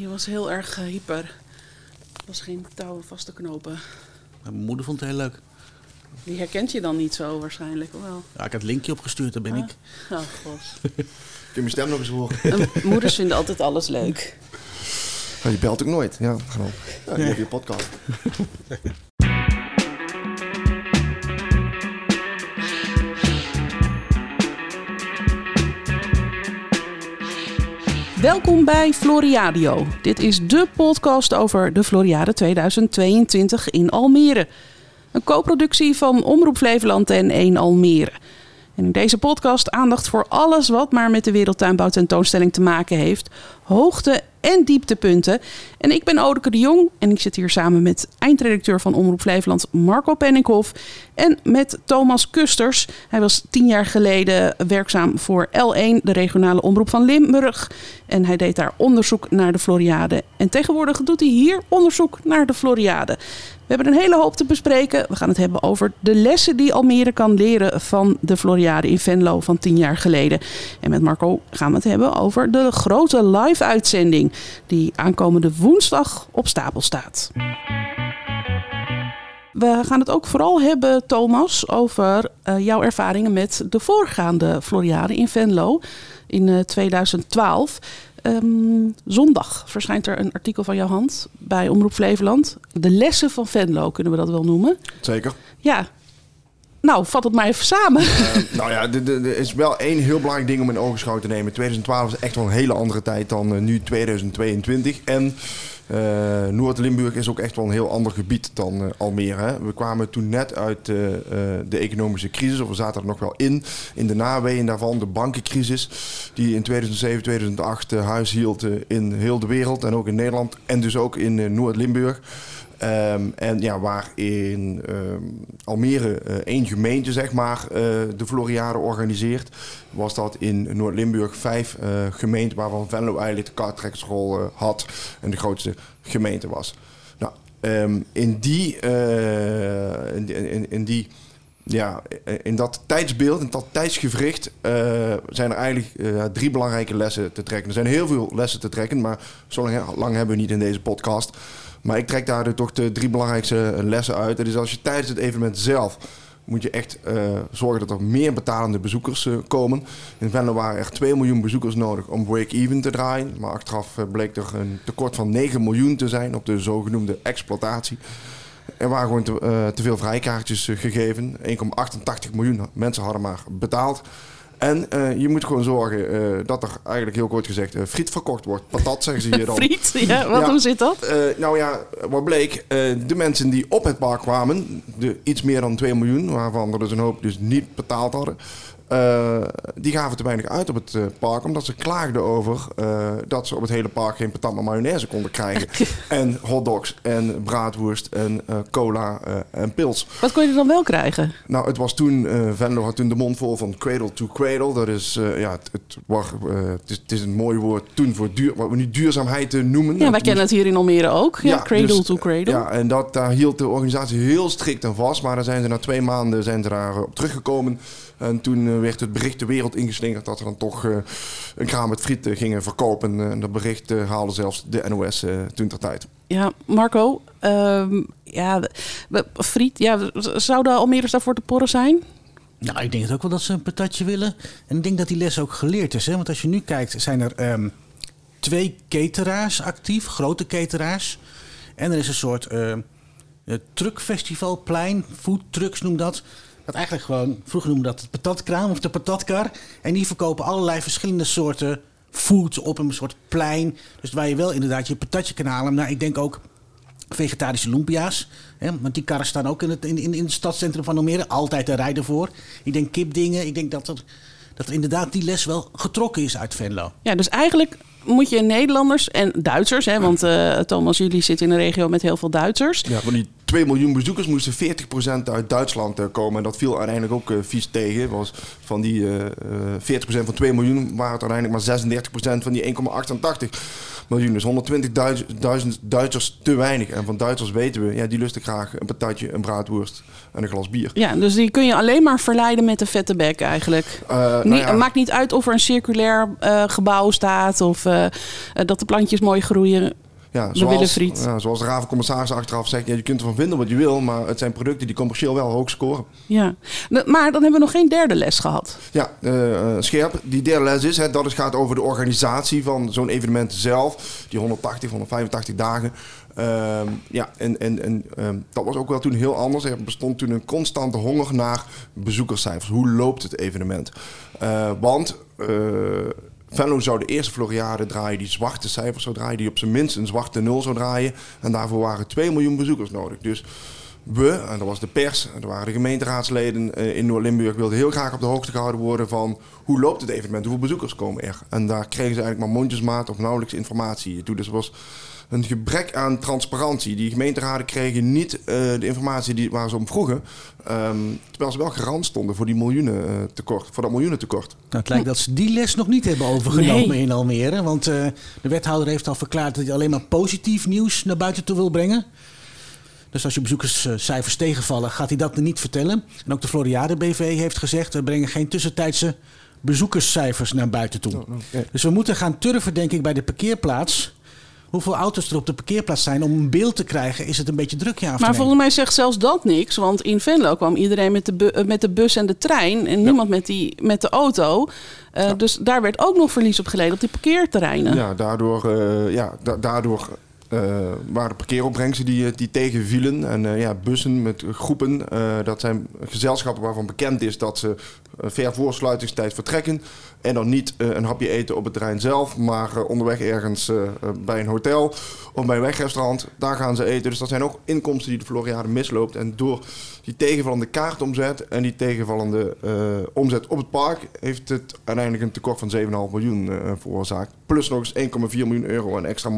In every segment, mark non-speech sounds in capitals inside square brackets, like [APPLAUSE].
je was heel erg uh, hyper. Er was geen touwen vast te knopen. Mijn moeder vond het heel leuk. Die herkent je dan niet zo waarschijnlijk, of wel? Ja, ik had het linkje opgestuurd, daar ben ik. Oh, god. [LAUGHS] Kun je mijn stem nog eens horen? [LAUGHS] moeders vinden altijd alles leuk. je belt ook nooit. Ja, gewoon. Ja, je hebt je podcast. [LAUGHS] Welkom bij Floriadio. Dit is de podcast over de Floriade 2022 in Almere. Een co-productie van Omroep Flevoland en 1 Almere. In deze podcast aandacht voor alles wat maar met de Wereldtuinbouw tentoonstelling te maken heeft. Hoogte en dieptepunten. En ik ben Odeke de Jong en ik zit hier samen met eindredacteur van Omroep Flevoland Marco Penninghoff en met Thomas Kusters. Hij was tien jaar geleden werkzaam voor L1, de regionale omroep van Limburg. En hij deed daar onderzoek naar de Floriade. En tegenwoordig doet hij hier onderzoek naar de Floriade. We hebben een hele hoop te bespreken. We gaan het hebben over de lessen die Almere kan leren van de Floriade in Venlo van tien jaar geleden. En met Marco gaan we het hebben over de grote live-uitzending die aankomende woensdag op stapel staat. We gaan het ook vooral hebben, Thomas, over uh, jouw ervaringen met de voorgaande Floriade in Venlo in uh, 2012. Um, zondag verschijnt er een artikel van jouw hand bij Omroep Flevoland. De lessen van Venlo, kunnen we dat wel noemen? Zeker. Ja. Nou, vat het maar even samen. Uh, nou ja, er is wel één heel belangrijk ding om in ogenschouw te nemen. 2012 is echt wel een hele andere tijd dan uh, nu 2022. En Noord-Limburg is ook echt wel een heel ander gebied dan uh, Almere. Hè. We kwamen toen net uit uh, de economische crisis, of we zaten er nog wel in, in de naweeën daarvan, de bankencrisis, die in 2007, 2008 huis hield in heel de wereld en ook in Nederland en dus ook in Noord-Limburg. Um, en ja, waar in um, Almere uh, één gemeente, zeg maar, uh, de Floriade organiseert, was dat in Noord-Limburg vijf uh, gemeenten, waarvan Venlo eigenlijk de karttrekkersrol had en de grootste gemeente was. Nou, um, in die, in, in, in, die ja, in dat tijdsbeeld, in dat tijdsgevricht, zijn er eigenlijk drie belangrijke lessen te trekken. Er zijn heel veel lessen te trekken, maar zo lang hebben we niet in deze podcast. Maar ik trek daar toch de drie belangrijkste lessen uit. Dat is als je tijdens het evenement zelf moet je echt uh, zorgen dat er meer betalende bezoekers uh, komen. In Venlo waren er 2 miljoen bezoekers nodig om break-even te draaien. Maar achteraf uh, bleek er een tekort van 9 miljoen te zijn op de zogenoemde exploitatie. Er waren gewoon te, te veel vrijkaartjes gegeven. 1,88 miljoen mensen hadden maar betaald. En uh, je moet gewoon zorgen uh, dat er eigenlijk heel kort gezegd uh, friet verkocht wordt. Patat zeggen ze hier dan. [LAUGHS] friet? Ja, hoe zit dat? nou ja, wat bleek, de mensen die op het park kwamen, de iets meer dan 2 miljoen, waarvan er dus een hoop dus niet betaald hadden. Uh, die gaven te weinig uit op het uh, park, omdat ze klaagden over uh, dat ze op het hele park geen patat mayonaise konden krijgen. [LAUGHS] en hotdogs en braadworst en cola en pils. Wat kon je dan wel krijgen? Nou, het was toen, Venlo had toen de mond vol van cradle to cradle. Dat is, ja, het, het, was, het, is, het is een mooi woord toen voor duur, wat we nu duurzaamheid noemen. Ja, wij kennen het hier in Almere ook. Ja, ja cradle dus, to cradle. Ja, en dat, daar hield de organisatie heel strikt aan vast. Maar dan zijn ze na twee maanden zijn ze daar op teruggekomen. En toen werd het bericht de wereld ingeslingerd dat ze dan toch uh, een kraam met friet gingen verkopen. En dat bericht uh, haalde zelfs de NOS uh, toen ter tijd. Ja, Marco, um, ja, friet, ja, zouden Almere's daarvoor te porren zijn? Nou, ik denk het ook wel dat ze een patatje willen. En ik denk dat die les ook geleerd is. Hè? Want als je nu kijkt, zijn er um, twee cateraars actief, grote cateraars. En er is een soort uh, truckfestivalplein, food trucks noem dat dat eigenlijk gewoon, vroeger noemden dat het patatkraam of de patatkar. En die verkopen allerlei verschillende soorten food op een soort plein. Dus waar je wel inderdaad je patatje kan halen. Maar ik denk ook vegetarische lumpia's. Hè, want die karren staan ook in het, in, in, in het stadscentrum van Almere. Altijd te rijden voor. Ik denk kipdingen. Ik denk dat er, dat er inderdaad die les wel getrokken is uit Venlo. Ja, dus eigenlijk moet je Nederlanders en Duitsers, hè, want uh, [CLEARS THROAT] Thomas, jullie zitten in een regio met heel veel Duitsers. Ja, van die 2 miljoen bezoekers moesten 40% uit Duitsland uh, komen. En dat viel uiteindelijk ook uh, vies tegen. Was van die 40% van 2 miljoen waren het uiteindelijk maar 36% van die 1,88. miljoen. Dus 120.000 Duitsers te weinig. En van Duitsers weten we, ja, die lusten graag een patatje, een braadworst en een glas bier. Ja, dus die kun je alleen maar verleiden met de vette bek eigenlijk. Uh, nou ja, maakt niet uit of er een circulair eh, gebouw staat of eh, eh, dat de plantjes mooi groeien. Ja, friet. Ja, zoals de ravencommissaris achteraf zegt, ja, je kunt ervan vinden wat je wil, maar het zijn producten die commercieel wel hoog scoren. Ja. Maar dan hebben we nog geen derde les gehad. Ja, eh, eh, scherp. Die derde les is, hè, dat het gaat over de organisatie van zo'n evenement zelf. Die 180, 185 dagen. Ehm, ja, en, en, en ehm, dat was ook wel toen heel anders. Er bestond toen een constante honger naar bezoekerscijfers. Hoe loopt het evenement? Eh, want Venlo zou de eerste Floriade draaien die zwarte cijfers zou draaien. Die op zijn minst een zwarte nul zou draaien. En daarvoor waren 2 miljoen bezoekers nodig. Dus we, en dat was de pers, en dat waren de gemeenteraadsleden eh, in Noord-Limburg, wilden heel graag op de hoogte gehouden worden van hoe loopt het evenement, hoeveel bezoekers komen er. En daar kregen ze eigenlijk maar mondjesmaat of nauwelijks informatie toe. Dus er was een gebrek aan transparantie. Die gemeenteraden kregen niet eh, de informatie die, waar ze om vroegen, ehm, terwijl ze wel garant stonden voor, die miljoenen, eh, tekort, voor dat miljoenentekort. Nou, het lijkt dat ze die les nog niet hebben overgenomen Nee. in Almere. Want eh, de wethouder heeft al verklaard dat hij alleen maar positief nieuws naar buiten toe wil brengen. Dus als je bezoekerscijfers tegenvallen, gaat hij dat niet vertellen. En ook de Floriade BV heeft gezegd, we brengen geen tussentijdse bezoekerscijfers naar buiten toe. ja. Dus we moeten gaan turven, denk ik, bij de parkeerplaats. Hoeveel auto's er op de parkeerplaats zijn om een beeld te krijgen. Is het een beetje druk, ja Maar nee? volgens mij zegt zelfs dat niks. Want in Venlo kwam iedereen met de, bu- eh, met de bus en de trein. En niemand met, die, met de auto. Eh, Dus daar werd ook nog verlies op geleden op die parkeerterreinen. Ja, daardoor, eh, ja, da- daardoor eh, waren de parkeeropbrengsten die, die tegenvielen. En eh, ja, bussen met groepen, eh, dat zijn gezelschappen waarvan bekend is dat ze ver voor sluitingstijd vertrekken. En dan niet eh, een hapje eten op het terrein zelf, maar eh, onderweg ergens eh, eh, bij een hotel of bij een wegrestaurant. Daar gaan ze eten. Dus dat zijn ook inkomsten die de Floriade misloopt. En door die tegenvallende kaartomzet en die tegenvallende eh, omzet op het park heeft het uiteindelijk een tekort van 7,5 miljoen eh, veroorzaakt. Plus nog eens 1,4 miljoen euro aan extra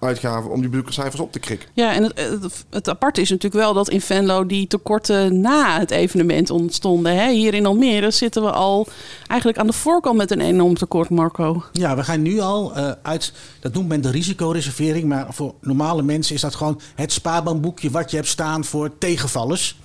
marketinguitgaven om die bezoekerscijfers op te krikken. Ja, en het, het, het aparte is natuurlijk wel dat in Venlo die tekorten na het evenement ontstonden. Hè? Hier in Almere zitten we al eigenlijk aan de voorkant met een enorm tekort, Marco. Ja, we gaan nu al eh, uit, dat noemt men de risicoreservering, maar voor normale mensen is dat gewoon het spaarbankboekje wat je hebt staan voor tegenvallers.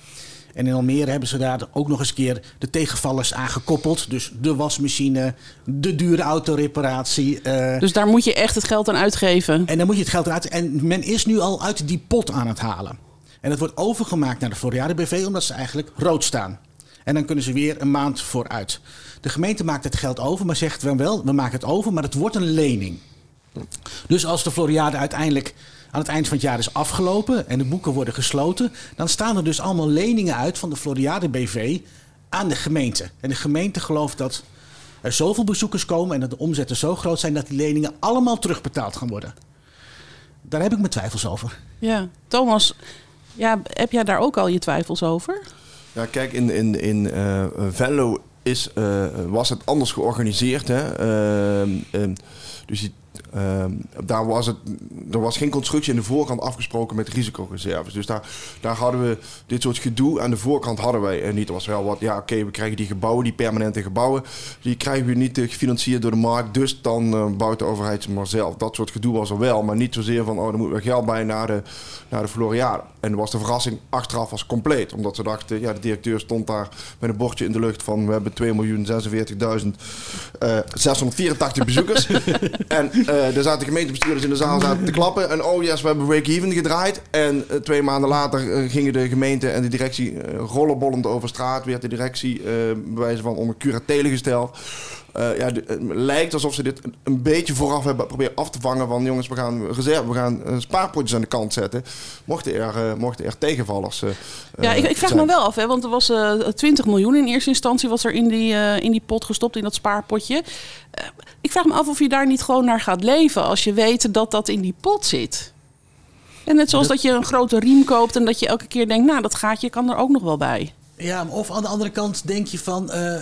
En in Almere hebben ze daar ook nog eens een keer de tegenvallers aan gekoppeld. Dus de wasmachine, de dure autoreparatie. eh, Dus daar moet je echt het geld aan uitgeven. en dan moet je het geld eruit. En men is nu al uit die pot aan het halen. En het wordt overgemaakt naar de Floriade BV omdat ze eigenlijk rood staan. En dan kunnen ze weer een maand vooruit. De gemeente maakt het geld over, maar zegt wel wel, we maken het over, maar het wordt een lening. Dus als de Floriade uiteindelijk aan het eind van het jaar is afgelopen en de boeken worden gesloten, dan staan er dus allemaal leningen uit van de Floriade BV aan de gemeente. En de gemeente gelooft dat er zoveel bezoekers komen en dat de omzetten zo groot zijn dat die leningen allemaal terugbetaald gaan worden. Daar heb ik mijn twijfels over. Ja, Thomas, ja, heb jij daar ook al je twijfels over? Ja, kijk, in, in, in eh, Venlo is, eh, was het anders georganiseerd. Hè? Ehm, ehm, dus die, ehm, daar was het, er was geen constructie aan de voorkant afgesproken met risicoreserves. Dus daar, daar hadden we dit soort gedoe aan de voorkant hadden wij eh, niet. Er was wel wat, ja oké, we krijgen die gebouwen, die permanente gebouwen, die krijgen we niet eh, gefinancierd door de markt. Dus dan eh, bouwt de overheid ze maar zelf. Dat soort gedoe was er wel, maar niet zozeer van, oh, er moet weer geld bij naar de, naar de Floriade. En was de verrassing achteraf was compleet. Omdat ze dachten, ja, de directeur stond daar met een bordje in de lucht van... we hebben 2.046.684 bezoekers. [LAUGHS] en eh er zaten gemeentebestuurders in de zaal zaten te klappen. En oh yes, we hebben break-even gedraaid. En eh, twee maanden later eh, gingen de gemeente en de directie eh, rollenbollend over straat. Werd de directie eh bij wijze van onder curatele gesteld. Eh, ja, de- het lijkt alsof ze dit een, een beetje vooraf hebben proberen af te vangen van jongens, we gaan reserve, we gaan eh, spaarpotjes aan de kant zetten. Mochten er, eh, mochten er tegenvallers. eh, Ja, eh, ik, ik vraag zijn. me wel af, hè, want er was eh 20 miljoen in eerste instantie was er in die, eh, in die pot gestopt, in dat spaarpotje. Eh, ik vraag me af of je daar niet gewoon naar gaat leven als je weet dat dat in die pot zit. En net zoals dat je een grote riem koopt en dat je elke keer denkt, nou, dat gaatje kan er ook nog wel bij. Ja, of aan de andere kant denk je van... eh,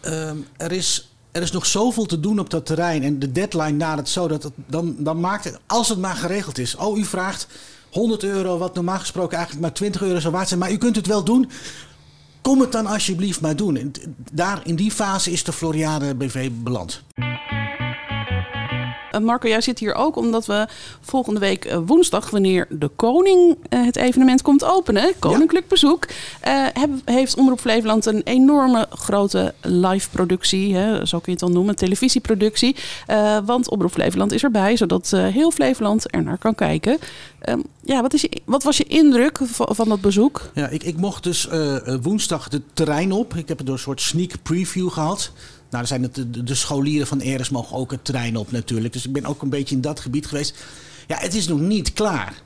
ehm, er, is, er is nog zoveel te doen op dat terrein. En de deadline nadert zo dat het, dan, dan maakt. Als het maar geregeld is. Oh, u vraagt 100 euro, wat normaal gesproken eigenlijk maar 20 euro zou waard zijn. Maar u kunt het wel doen. Kom het dan alsjeblieft maar doen. En daar, in die fase is de Floriade BV beland. Uh, Marco, jij zit hier ook omdat we volgende week uh, woensdag, wanneer de koning uh, het evenement komt openen, koninklijk ja. bezoek, heeft Omroep Flevoland een enorme grote live productie, hè, zo kun je het dan noemen, televisieproductie. want Omroep Flevoland is erbij, zodat heel Flevoland er naar kan kijken. Um, ja, wat, is je, wat was je indruk van, dat bezoek? Ja, ik, ik mocht dus woensdag de terrein op. Ik heb het door een soort sneak preview gehad. Nou, zijn het de, de, scholieren van Eres mogen ook het terrein op natuurlijk. Dus ik ben ook een beetje in dat gebied geweest. Ja, het is nog niet klaar.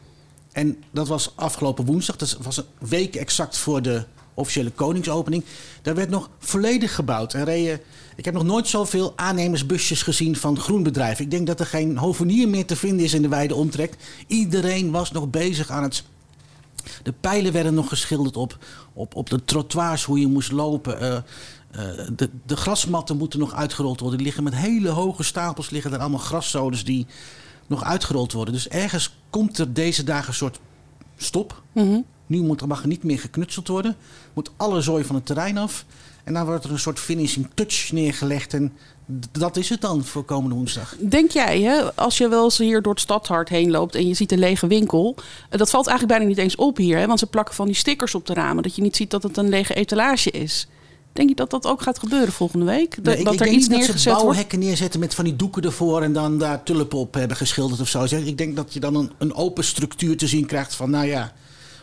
En dat was afgelopen woensdag. Dat was een week exact voor de officiële koningsopening. Daar werd nog volledig gebouwd. En reden, ik heb nog nooit zoveel aannemersbusjes gezien van groenbedrijven. Ik denk dat er geen hovenier meer te vinden is in de wijde omtrek. Iedereen was nog bezig aan het de pijlen werden nog geschilderd op, op, op de trottoirs, hoe je moest lopen. Uh, uh, de, de grasmatten moeten nog uitgerold worden. Die liggen met hele hoge stapels, liggen er allemaal graszodes die nog uitgerold worden. Dus ergens komt er deze dagen een soort stop. Mm -hmm. Nu moet er, mag er niet meer geknutseld worden. Moet alle zooi van het terrein af. En dan wordt er een soort finishing touch neergelegd. En dat is het dan voor komende woensdag. Denk jij, hè, als je wel eens hier door het stadhart heen loopt en je ziet een lege winkel. Eh, dat valt eigenlijk bijna niet eens op hier. Hè, want ze plakken van die stickers op de ramen. Dat je niet ziet dat het een lege etalage is. Denk je dat dat ook gaat gebeuren volgende week? Dat, nee, dat er iets neergezet dat ze bouwhekken neerzetten met van die doeken ervoor en dan daar tulpen op hebben geschilderd of zo. Ik denk dat je dan een, een open structuur te zien krijgt van, nou ja,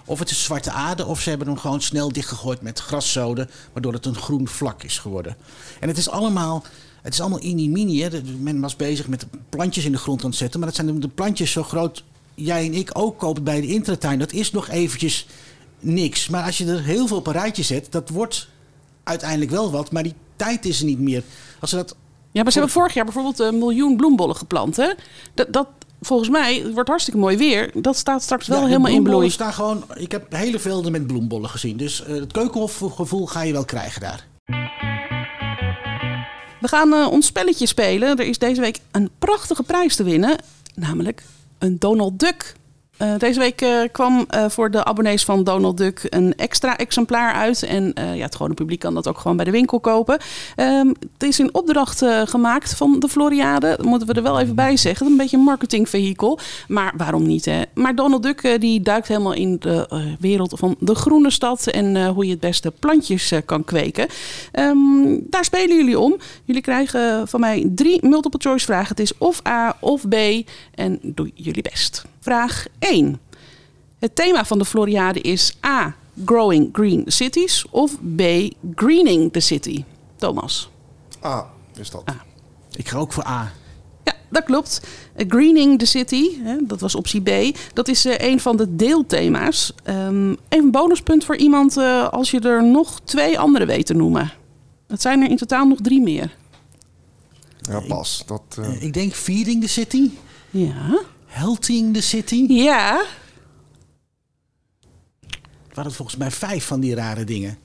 of het is zwarte aarde of ze hebben hem gewoon snel dichtgegooid met graszoden, waardoor het een groen vlak is geworden. En het is allemaal, het is allemaal mini-mini. Men was bezig met plantjes in de grond aan het zetten, maar dat zijn de plantjes zo groot jij en ik ook kopen bij de intratuin. Dat is nog eventjes niks. Maar als je er heel veel op een rijtje zet, dat wordt uiteindelijk wel wat, maar die tijd is er niet meer. Als ze dat ja, maar ze hebben vorig jaar bijvoorbeeld een miljoen bloembollen geplant. Hè? Dat, dat, volgens mij wordt hartstikke mooi weer. Dat staat straks wel helemaal in bloei. Staan gewoon, ik heb hele velden met bloembollen gezien. Dus uh, het keukenhofgevoel ga je wel krijgen daar. We gaan uh, ons spelletje spelen. Er is deze week een prachtige prijs te winnen. Namelijk een Donald Duck uh, deze week uh, kwam uh, voor de abonnees van Donald Duck een extra exemplaar uit. En ja, het gewone publiek kan dat ook gewoon bij de winkel kopen. Um, het is in opdracht gemaakt van de Floriade. Dat moeten we er wel even bij zeggen. Een beetje een marketingvehikel. Maar waarom niet, hè? Maar Donald Duck die duikt helemaal in de wereld van de groene stad. En hoe je het beste plantjes kan kweken. Um, daar spelen jullie om. Jullie krijgen van mij drie multiple choice vragen. Het is of A of B. En doe jullie best. Vraag 1. Het thema van de Floriade is A. Growing Green Cities of B. Greening the City. Thomas. A is dat. A. Ik ga ook voor A. Ja, dat klopt. Greening the City, dat was optie B. Dat is uh, een van de deelthema's. Um, even een bonuspunt voor iemand uh, als je er nog twee andere weet te noemen. Het zijn er in totaal nog drie meer. Ja, pas. Dat, uh... Ik denk Feeding the City. Ja. Helting the City? Ja. Het waren volgens mij vijf van die rare dingen.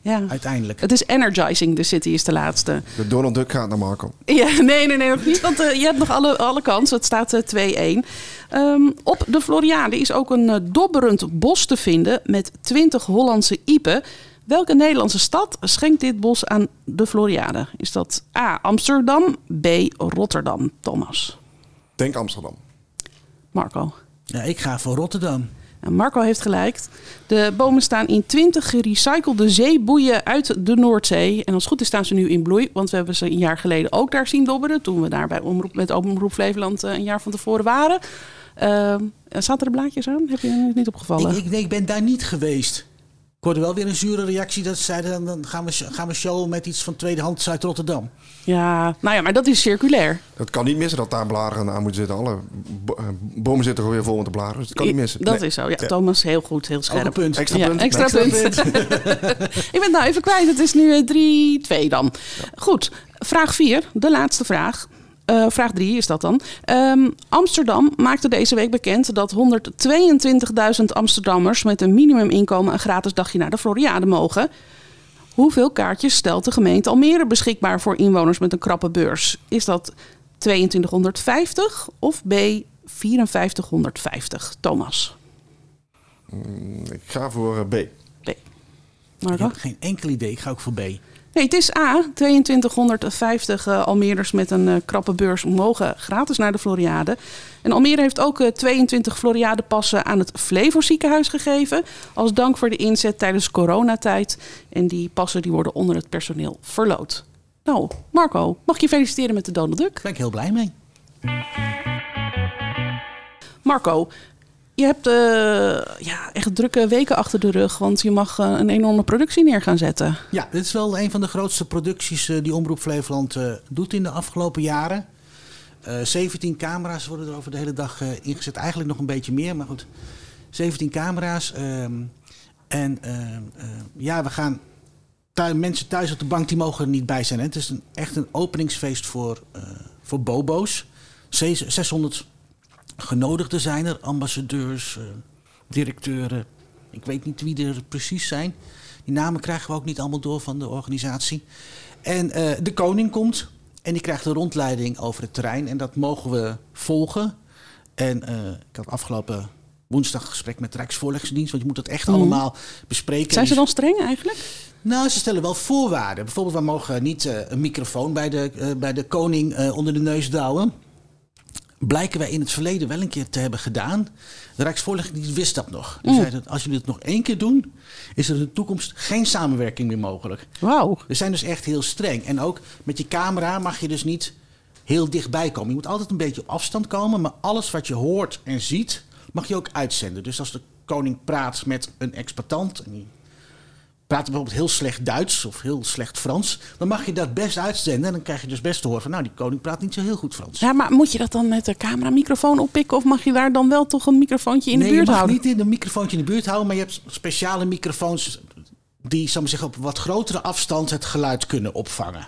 Ja. Uiteindelijk. Het is Energizing the City is de laatste. De Donald Duck gaat naar Marco. Ja, [LAUGHS] nee, nee, nee, nog niet. Want uh, je hebt nog alle, alle kansen. Het staat uh, 2-1. Um, op de Floriade is ook een uh, dobberend bos te vinden met 20 Hollandse iepen. Welke Nederlandse stad schenkt dit bos aan de Floriade? Is dat A. Amsterdam, B. Rotterdam? Thomas. Denk Amsterdam. Marco? Ja, ik ga voor Rotterdam. Marco heeft gelijk. De bomen staan in 20 gerecyclede zeeboeien uit de Noordzee. En als het goed is staan ze nu in bloei. Want we hebben ze een jaar geleden ook daar zien dobberen. Toen we daar bij Omroep, met Omroep Flevoland eh, een jaar van tevoren waren. Uh, zaten er blaadjes aan? Heb je er niet opgevallen? Ik, ik, ik ben daar niet geweest hoorde wel weer een zure reactie dat ze zeiden... dan gaan we, gaan we showen met iets van tweedehands uit Rotterdam. Ja, nou ja, maar dat is circulair. Dat kan niet missen dat daar bladeren aan moeten zitten. Alle eh, bomen zitten er weer vol met de bladeren. Dus dat kan niet missen. Dat is zo. Ja, Thomas, heel goed, heel scherp. punt. Extra punt. extra, punt. [LAUGHS] ik ben nou even kwijt. Het is nu 3-2 eh, dan. Goed, vraag 4, de laatste vraag. Uh, vraag 3 is dat dan. Um, Amsterdam maakte deze week bekend dat 122.000 Amsterdammers met een minimuminkomen een gratis dagje naar de Floriade mogen. Hoeveel kaartjes stelt de gemeente Almere beschikbaar voor inwoners met een krappe beurs? Is dat 2250 of B 5450? Thomas. Mm, ik ga voor eh, B. B. Marco? Ik heb geen enkel idee. Ik ga ook voor B. Nee, het is A. 2250 uh, Almeerders met een uh, krappe beurs mogen gratis naar de Floriade. En Almere heeft ook uh, 22 Floriade-passen aan het Flevo ziekenhuis gegeven. Als dank voor de inzet tijdens coronatijd. En die passen die worden onder het personeel verloot. Nou, Marco, mag ik je feliciteren met de Donald Duck? Daar ben ik heel blij mee. Marco, je hebt uh, ja, echt drukke weken achter de rug, want je mag uh, een enorme productie neer gaan zetten. Ja, dit is wel een van de grootste producties uh, die Omroep Flevoland doet in de afgelopen jaren. 17 camera's worden er over de hele dag ingezet. Eigenlijk nog een beetje meer, maar goed. 17 camera's. Ehm, en ehm, ja, we gaan. Mensen thuis op de bank die mogen er niet bij zijn. Hè. Het is een, echt een openingsfeest voor, voor Bobo's. 600 genodigden zijn er, ambassadeurs, uh, directeuren. Ik weet niet wie er precies zijn. Die namen krijgen we ook niet allemaal door van de organisatie. En uh, de koning komt en die krijgt een rondleiding over het terrein. En dat mogen we volgen. En uh, ik had afgelopen woensdag een gesprek met de Rijksvoorlichtingsdienst. Want je moet dat echt mm. allemaal bespreken. Zijn ze dan streng eigenlijk? Nou, ze stellen wel voorwaarden. Bijvoorbeeld, we mogen niet uh, een microfoon bij de, bij de koning onder de neus douwen blijken wij in het verleden wel een keer te hebben gedaan. De Rijksvoorlichting wist dat nog. Die mm. zei dat als jullie het nog één keer doen, is er in de toekomst geen samenwerking meer mogelijk. Wauw. We zijn dus echt heel streng. En ook met je camera mag je dus niet heel dichtbij komen. Je moet altijd een beetje op afstand komen, maar alles wat je hoort en ziet, mag je ook uitzenden. Dus als de koning praat met een exploitant, en die praat bijvoorbeeld heel slecht Duits of heel slecht Frans, dan mag je dat best uitzenden. En dan krijg je dus best te horen van, nou, die koning praat niet zo heel goed Frans. Ja, maar moet je dat dan met de cameramicrofoon oppikken of mag je daar dan wel toch een microfoontje in nee, de buurt houden? Nee, je mag niet in een microfoontje in de buurt houden, maar je hebt speciale microfoons die, zal ik zeggen, op wat grotere afstand het geluid kunnen opvangen.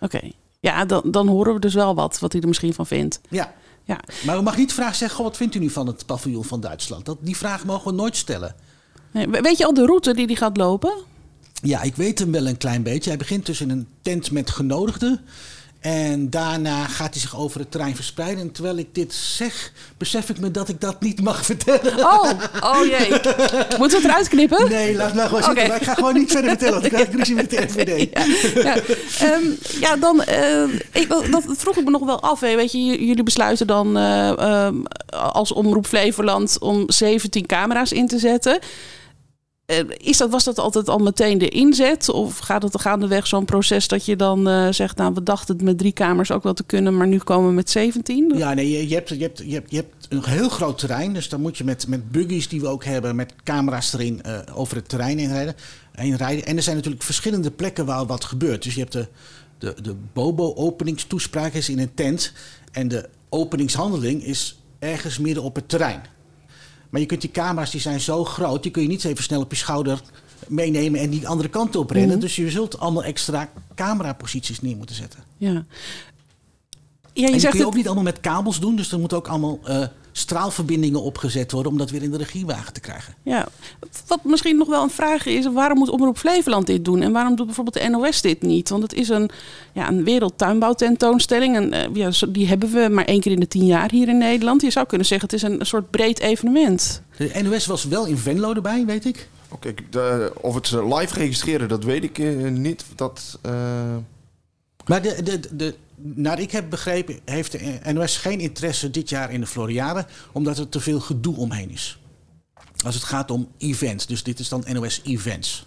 Oké. Okay. Ja, dan, dan horen we dus wel wat, wat hij er misschien van vindt. Ja. ja. Maar we mag niet vragen zeggen, goh, wat vindt u nu van het paviljoen van Duitsland? Dat, die vraag mogen we nooit stellen. Weet je al de route die hij gaat lopen? Ja, ik weet hem wel een klein beetje. Hij begint dus in een tent met genodigden. En daarna gaat hij zich over het terrein verspreiden. En terwijl ik dit zeg, besef ik me dat ik dat niet mag [LAUGHS] vertellen. Oh, oh jee. Moeten we het eruit knippen? Nee, laat maar gewoon zitten. Okay. Ik ga gewoon niet verder vertellen, want ik krijg [LAUGHS] ruzie met de FVD. Ja, ja. Um, ja dan, uh, ik, dat vroeg ik me nog wel af. Hè. Weet je, jullie besluiten dan uh, um, als Omroep Flevoland om 17 camera's in te zetten. Is dat, was dat altijd al meteen de inzet? Of gaat het gaandeweg zo'n proces dat je dan uh, zegt... nou, we dachten het met drie kamers ook wel te kunnen... maar nu komen we met 17? Ja, nee, je, hebt, je, hebt, je, hebt, je hebt een heel groot terrein. Dus dan moet je met, met buggies die we ook hebben... met camera's erin uh, over het terrein inrijden, inrijden. En er zijn natuurlijk verschillende plekken waar wat gebeurt. Dus je hebt de, de, de Bobo-openingstoespraak is in een tent... en de openingshandeling is ergens midden op het terrein... Maar je kunt die camera's, die zijn zo groot, die kun je niet even snel op je schouder meenemen en die andere kant op rennen. Mm. Dus je zult allemaal extra cameraposities neer moeten zetten. Ja. Ja, je en die zegt kun je ook niet allemaal met kabels doen. Dus er moeten ook allemaal uh, straalverbindingen opgezet worden om dat weer in de regiewagen te krijgen. Ja, wat misschien nog wel een vraag is, waarom moet Omroep Flevoland dit doen? En waarom doet bijvoorbeeld de NOS dit niet? Want het is een, ja, een wereldtuinbouwtentoonstelling. En uh, ja, die hebben we maar één keer in de tien jaar hier in Nederland. Je zou kunnen zeggen, het is een, een soort breed evenement. De NOS was wel in Venlo erbij, weet ik. Oké, okay, of het live registreren, dat weet ik uh, niet. Dat, uh... Maar de, de, de, naar ik heb begrepen, heeft de NOS geen interesse dit jaar in de Floriade, omdat er te veel gedoe omheen is. Als het gaat om events. Dus dit is dan NOS Events.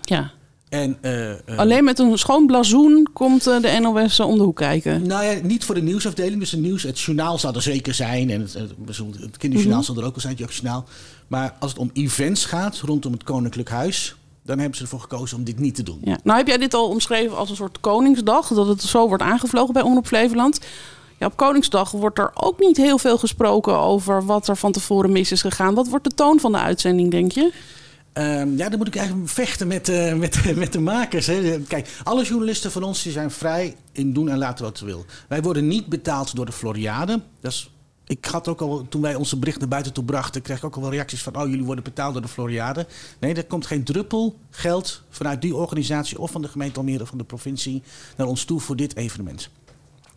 Ja. En, uh, uh, Alleen met een schoon blazoen komt uh, de NOS om de hoek kijken. Nou ja, niet voor de nieuwsafdeling. Dus het, nieuws, het journaal zal er zeker zijn. En het, het, kinderjournaal mm -hmm. zal er ook wel zijn, het journaal. Maar als het om events gaat rondom het Koninklijk Huis dan hebben ze ervoor gekozen om dit niet te doen. Ja. Nou heb jij dit al omschreven als een soort Koningsdag, dat het zo wordt aangevlogen bij Omroep Flevoland. Ja, op Koningsdag wordt er ook niet heel veel gesproken over wat er van tevoren mis is gegaan. Wat wordt de toon van de uitzending, denk je? Um, ja, dan moet ik eigenlijk vechten met, uh, [LAUGHS] met, met de makers. Hè. Kijk, alle journalisten van ons die zijn vrij in doen en laten wat ze willen. Wij worden niet betaald door de Floriade. Dat is ik had ook al, toen wij onze bericht naar buiten toe brachten, kreeg ik ook al wel reacties van: Oh, jullie worden betaald door de Floriade. Nee, er komt geen druppel geld vanuit die organisatie of van de gemeente Almere of van de provincie naar ons toe voor dit evenement.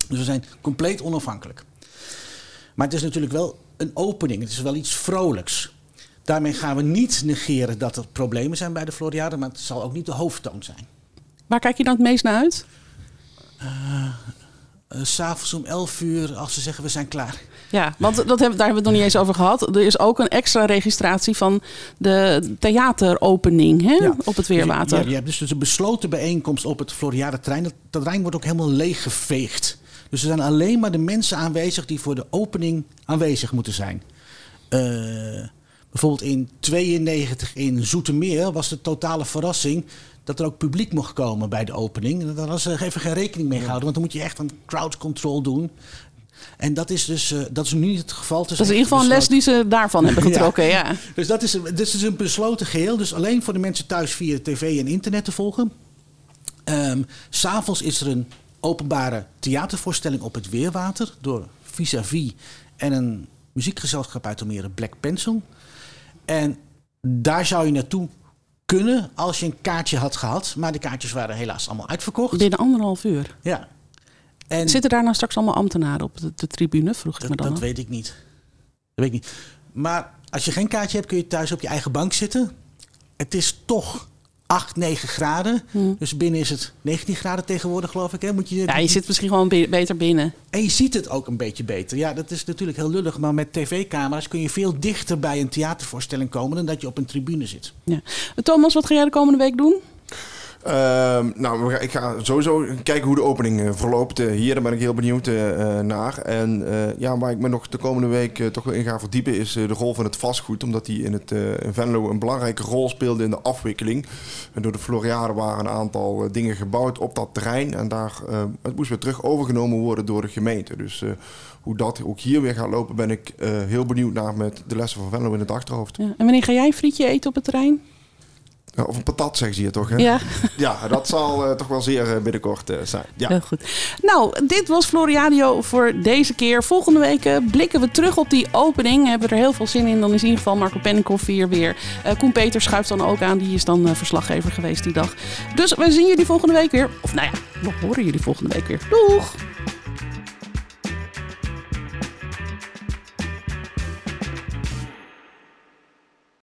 Dus we zijn compleet onafhankelijk. Maar het is natuurlijk wel een opening, het is wel iets vrolijks. Daarmee gaan we niet negeren dat er problemen zijn bij de Floriade, maar het zal ook niet de hoofdtoon zijn. Waar kijk je dan het meest naar uit? Uh, S'avonds om 11 uur, als ze zeggen we zijn klaar. Ja, want dat hebben, daar hebben we het nog niet eens over gehad. Er is ook een extra registratie van de theateropening hè, Ja. op het Weerwater. Ja, je hebt dus, dus een besloten bijeenkomst op het Floriade terrein. Dat, dat terrein wordt ook helemaal leeggeveegd. Dus er zijn alleen maar de mensen aanwezig die voor de opening aanwezig moeten zijn. Eh, bijvoorbeeld in 92 in Zoetermeer was de totale verrassing dat er ook publiek mocht komen bij de opening. En Daar was er even geen rekening mee gehouden, want dan moet je echt een crowd control doen. En dat is dus eh, dat is nu niet het geval. Het dat is in ieder geval een les die ze daarvan hebben [LAUGHS] getrokken. Ja. dus dat is, dit is een besloten geheel. Dus alleen voor de mensen thuis via tv en internet te volgen. Ehm, S S'avonds is er een openbare theatervoorstelling op het Weerwater. Door Vis-a-Vis en een muziekgezelschap uit Almere, Black Pencil. En daar zou je naartoe kunnen als je een kaartje had gehad. Maar de kaartjes waren helaas allemaal uitverkocht. Binnen anderhalf uur. Ja. En Zitten daar nou straks allemaal ambtenaren op de, de tribune? Vroeg ik me dan dat weet ik niet. Dat weet ik niet. Maar als je geen kaartje hebt, kun je thuis op je eigen bank zitten. Het is toch 8, 9 graden. Dus binnen is het 19 graden tegenwoordig, geloof ik. Hè? Moet je, Ja, je zit misschien gewoon be- beter binnen. En je ziet het ook een beetje beter. Ja, dat is natuurlijk heel lullig. Maar met tv-camera's kun je veel dichter bij een theatervoorstelling komen... dan dat je op een tribune zit. Ja. Thomas, wat ga jij de komende week doen? Ehm, nou, ik ga sowieso kijken hoe de opening eh, verloopt. Eh, hier daar ben ik heel benieuwd eh, naar. En ja, waar ik me nog de komende week toch wel in ga verdiepen... is de rol van het vastgoed. Omdat die in, het, in Venlo een belangrijke rol speelde in de afwikkeling. En door de Floriade waren een aantal dingen gebouwd op dat terrein. En daar, het moest weer terug overgenomen worden door de gemeente. Dus hoe dat ook hier weer gaat lopen... ben ik heel benieuwd naar met de lessen van Venlo in het achterhoofd. Ja. En wanneer ga jij frietje eten op het terrein? Ja, of een patat, zeggen ze hier toch? Hè? Ja, Ja, dat zal eh, toch wel zeer eh, binnenkort eh, zijn. Ja. heel goed. Nou, dit was Floriadio voor deze keer. Volgende week blikken we terug op die opening. Hebben we er heel veel zin in. Dan is in ieder geval Marco Pennekoff hier weer. Koen Peter schuift dan ook aan. Die is dan verslaggever geweest die dag. Dus we zien jullie volgende week weer. Of nou ja, we horen jullie volgende week weer. Doeg!